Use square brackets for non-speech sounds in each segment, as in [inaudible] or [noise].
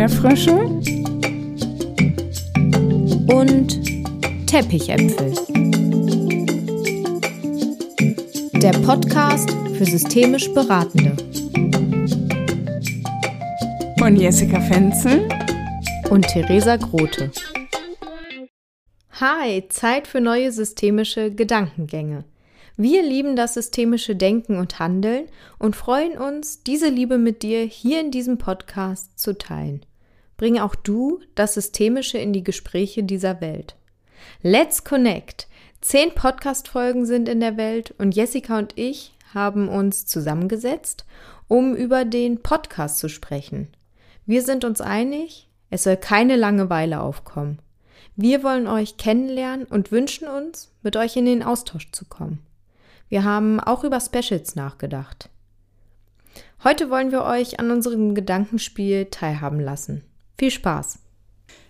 Erdbeerfrösche und Teppichäpfel. Der Podcast für systemisch Beratende. Von Jessica Fenzel und Theresa Grote. Hi, Zeit für neue systemische Gedankengänge. Wir lieben das systemische Denken und Handeln und freuen uns, diese Liebe mit dir hier in diesem Podcast zu teilen. Bring auch du das Systemische in die Gespräche dieser Welt. Let's Connect! Zehn Podcast-Folgen sind in der Welt und Jessica und ich haben uns zusammengesetzt, um über den Podcast zu sprechen. Wir sind uns einig, es soll keine Langeweile aufkommen. Wir wollen euch kennenlernen und wünschen uns, mit euch in den Austausch zu kommen. Wir haben auch über Specials nachgedacht. Heute wollen wir euch an unserem Gedankenspiel teilhaben lassen. Viel Spaß!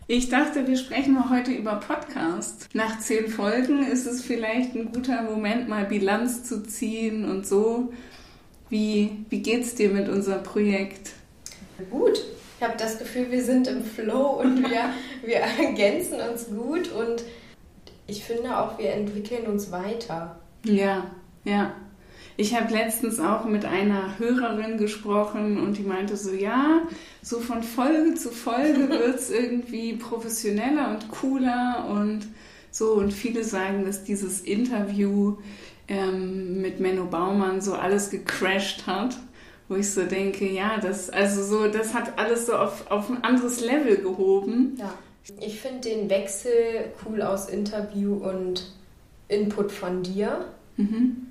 Ich dachte, wir sprechen mal heute über Podcast. Nach zehn Folgen ist es vielleicht ein guter Moment, mal Bilanz zu ziehen und so. Wie, wie geht's dir mit unserem Projekt? Gut. Ich habe das Gefühl, wir sind im Flow und wir, [laughs] wir ergänzen uns gut und ich finde auch, wir entwickeln uns weiter. Ja, ja. Ich habe letztens auch mit einer Hörerin gesprochen und die meinte so, ja, so von Folge zu Folge [laughs] wird es irgendwie professioneller und cooler und so. Und viele sagen, dass dieses Interview ähm, mit Menno Baumann so alles gecrashed hat. Wo ich so denke, ja, das, also so, das hat alles so auf, auf ein anderes Level gehoben. Ja. Ich finde den Wechsel cool aus Interview und Input von dir. Mhm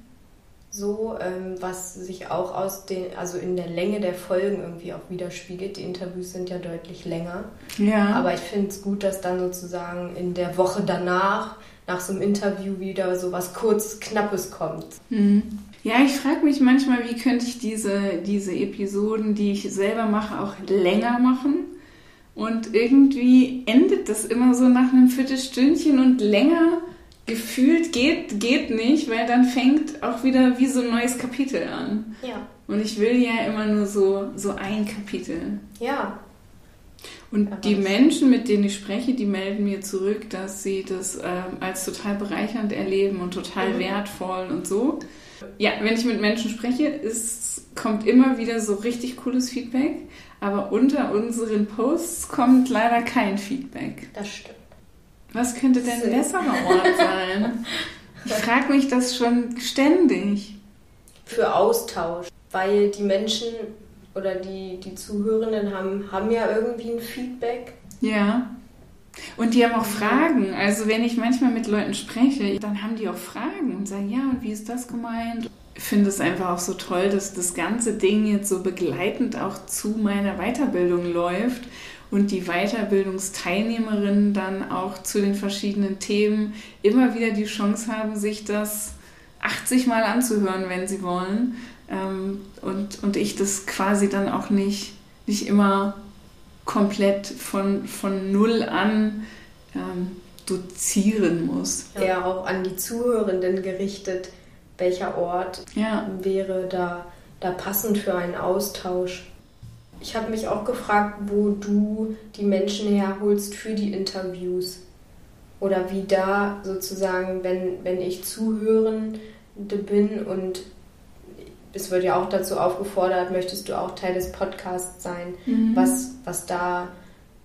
so, ähm, was sich auch aus den, also in der Länge der Folgen irgendwie auch widerspiegelt. Die Interviews sind ja deutlich länger. Ja. Aber ich finde es gut, dass dann sozusagen in der Woche danach, nach so einem Interview wieder so was kurzes, knappes kommt. Mhm. Ja, ich frage mich manchmal, wie könnte ich diese, diese Episoden, die ich selber mache, auch länger machen. Und irgendwie endet das immer so nach einem Viertelstündchen und länger gefühlt geht, geht nicht, weil dann fängt auch wieder wie so ein neues Kapitel an. Ja. Und ich will ja immer nur so, so ein Kapitel. Ja. Und Aber die Menschen, mit denen ich spreche, die melden mir zurück, dass sie das ähm, als total bereichernd erleben und total mhm. wertvoll und so. Ja, wenn ich mit Menschen spreche, ist, kommt immer wieder so richtig cooles Feedback. Aber unter unseren Posts kommt leider kein Feedback. Das stimmt. Was könnte denn ein besserer Ort [laughs] sein? Ich frage mich das schon ständig. Für Austausch, weil die Menschen oder die, die Zuhörenden haben, haben ja irgendwie ein Feedback. Ja. Und die haben auch Fragen. Also wenn ich manchmal mit Leuten spreche, dann haben die auch Fragen und sagen, ja, und wie ist das gemeint? Ich finde es einfach auch so toll, dass das ganze Ding jetzt so begleitend auch zu meiner Weiterbildung läuft und die Weiterbildungsteilnehmerinnen dann auch zu den verschiedenen Themen immer wieder die Chance haben, sich das 80 Mal anzuhören, wenn sie wollen. Ähm, und, und ich das quasi dann auch nicht, nicht immer komplett von, von null an ähm, dozieren muss. Ja, auch an die Zuhörenden gerichtet, welcher Ort ja. wäre da, da passend für einen Austausch. Ich habe mich auch gefragt, wo du die Menschen herholst für die Interviews. Oder wie da sozusagen, wenn, wenn ich Zuhörende bin und es wird ja auch dazu aufgefordert, möchtest du auch Teil des Podcasts sein, mhm. was, was da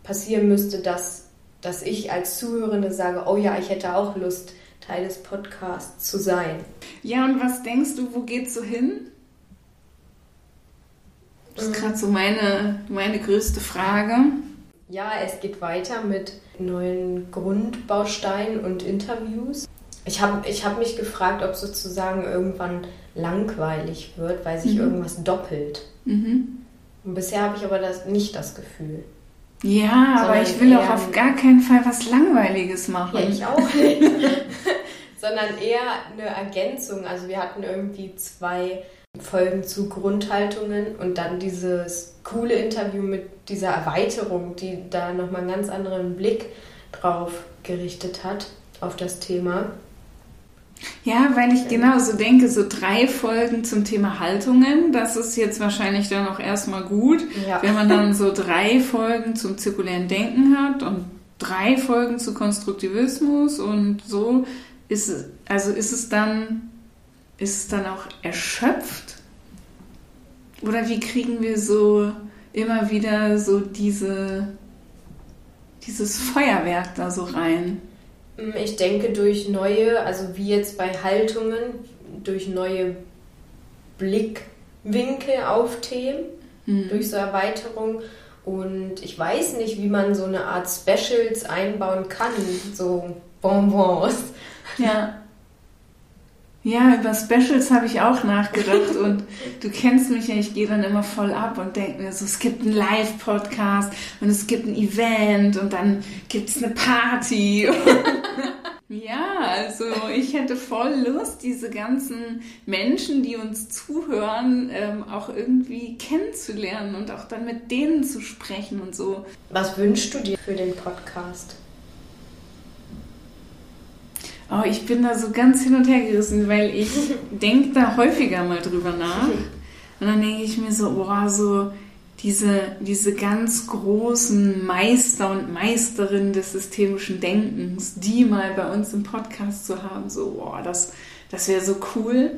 passieren müsste, dass, dass ich als Zuhörende sage, oh ja, ich hätte auch Lust, Teil des Podcasts zu sein. Ja, und was denkst du, wo geht's so hin? Das ist gerade so meine, meine größte Frage. Ja, es geht weiter mit neuen Grundbausteinen und Interviews. Ich habe ich hab mich gefragt, ob sozusagen irgendwann langweilig wird, weil sich mhm. irgendwas doppelt. Mhm. Und bisher habe ich aber das, nicht das Gefühl. Ja, aber ich will auch auf gar keinen Fall was Langweiliges machen. Ja, ich auch nicht. [laughs] Sondern eher eine Ergänzung. Also wir hatten irgendwie zwei Folgen zu Grundhaltungen und dann dieses coole Interview mit dieser Erweiterung, die da nochmal einen ganz anderen Blick drauf gerichtet hat, auf das Thema. Ja, weil ich genau so denke, so drei Folgen zum Thema Haltungen, das ist jetzt wahrscheinlich dann auch erstmal gut, ja. wenn man dann [laughs] so drei Folgen zum zirkulären Denken hat und drei Folgen zu Konstruktivismus und so ist es, also ist es dann, ist es dann auch erschöpft? Oder wie kriegen wir so immer wieder so diese, dieses Feuerwerk da so rein? Mm, ich denke durch neue, also wie jetzt bei Haltungen, durch neue Blickwinkel auf Themen, mhm. durch so Erweiterung. Und ich weiß nicht, wie man so eine Art Specials einbauen kann, so Bonbons. Ja. [laughs] Ja, über Specials habe ich auch nachgedacht und du kennst mich ja, ich gehe dann immer voll ab und denke mir so, es gibt einen Live-Podcast und es gibt ein Event und dann gibt es eine Party. [laughs] ja, also ich hätte voll Lust, diese ganzen Menschen, die uns zuhören, ähm, auch irgendwie kennenzulernen und auch dann mit denen zu sprechen und so. Was wünschst du dir für den Podcast? Oh, ich bin da so ganz hin und her gerissen, weil ich [laughs] denke da häufiger mal drüber nach. Und dann denke ich mir so, boah, so diese, diese ganz großen Meister und Meisterinnen des systemischen Denkens, die mal bei uns im Podcast zu haben, so, boah, das, das wäre so cool.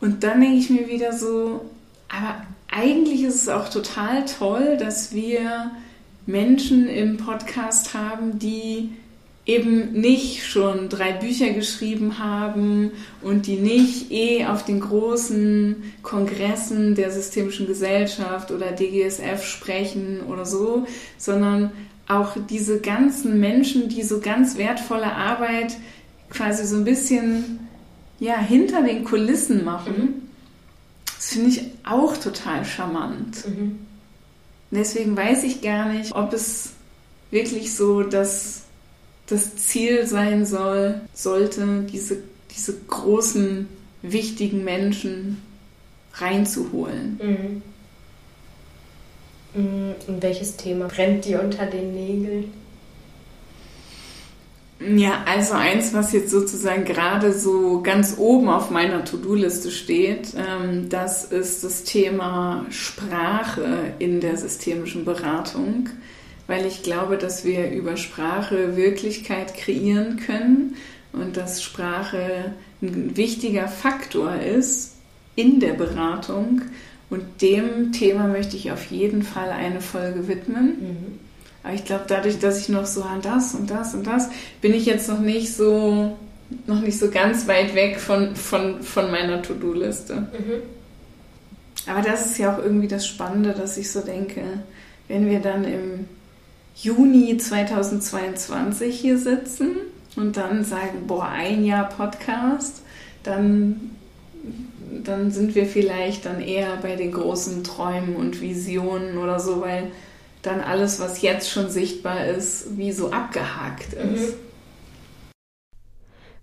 Und dann denke ich mir wieder so, aber eigentlich ist es auch total toll, dass wir Menschen im Podcast haben, die eben nicht schon drei Bücher geschrieben haben und die nicht eh auf den großen Kongressen der systemischen Gesellschaft oder DGSF sprechen oder so, sondern auch diese ganzen Menschen, die so ganz wertvolle Arbeit quasi so ein bisschen ja, hinter den Kulissen machen. Mhm. Das finde ich auch total charmant. Mhm. Deswegen weiß ich gar nicht, ob es wirklich so das das Ziel sein soll, sollte, diese, diese großen, wichtigen Menschen reinzuholen. Mhm. mhm. Und welches Thema brennt dir unter den Nägeln? Ja, also eins, was jetzt sozusagen gerade so ganz oben auf meiner To-Do-Liste steht, ähm, das ist das Thema Sprache in der systemischen Beratung weil ich glaube, dass wir über Sprache Wirklichkeit kreieren können und dass Sprache ein wichtiger Faktor ist in der Beratung. Und dem Thema möchte ich auf jeden Fall eine Folge widmen. Mhm. Aber ich glaube, dadurch, dass ich noch so an das und das und das, bin ich jetzt noch nicht so, noch nicht so ganz weit weg von, von, von meiner To-Do-Liste. Mhm. Aber das ist ja auch irgendwie das Spannende, dass ich so denke, wenn wir dann im Juni 2022 hier sitzen und dann sagen, boah, ein Jahr Podcast, dann, dann sind wir vielleicht dann eher bei den großen Träumen und Visionen oder so, weil dann alles, was jetzt schon sichtbar ist, wie so abgehakt ist. Mhm.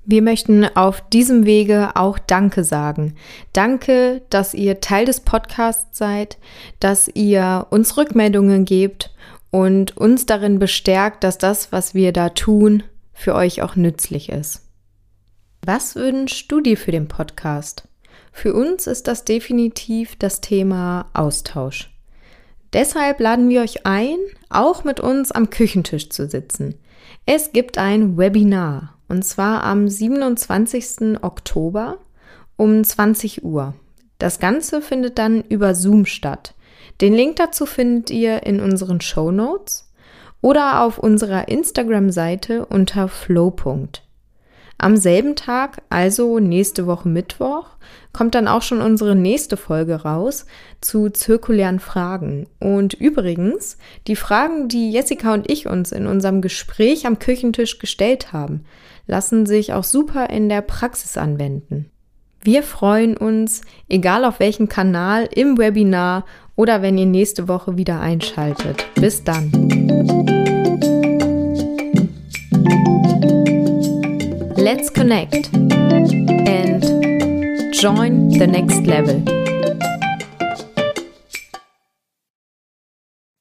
Wir möchten auf diesem Wege auch Danke sagen. Danke, dass ihr Teil des Podcasts seid, dass ihr uns Rückmeldungen gebt und uns darin bestärkt, dass das, was wir da tun, für euch auch nützlich ist. Was wünschst du dir für den Podcast? Für uns ist das definitiv das Thema Austausch. Deshalb laden wir euch ein, auch mit uns am Küchentisch zu sitzen. Es gibt ein Webinar und zwar am 27. Oktober um 20 Uhr. Das Ganze findet dann über Zoom statt. Den Link dazu findet ihr in unseren Show Notes oder auf unserer Instagram-Seite unter flow. Am selben Tag, also nächste Woche Mittwoch, kommt dann auch schon unsere nächste Folge raus zu zirkulären Fragen. Und übrigens, die Fragen, die Jessica und ich uns in unserem Gespräch am Küchentisch gestellt haben, lassen sich auch super in der Praxis anwenden. Wir freuen uns, egal auf welchem Kanal, im Webinar oder wenn ihr nächste Woche wieder einschaltet. Bis dann. Let's connect and join the next level.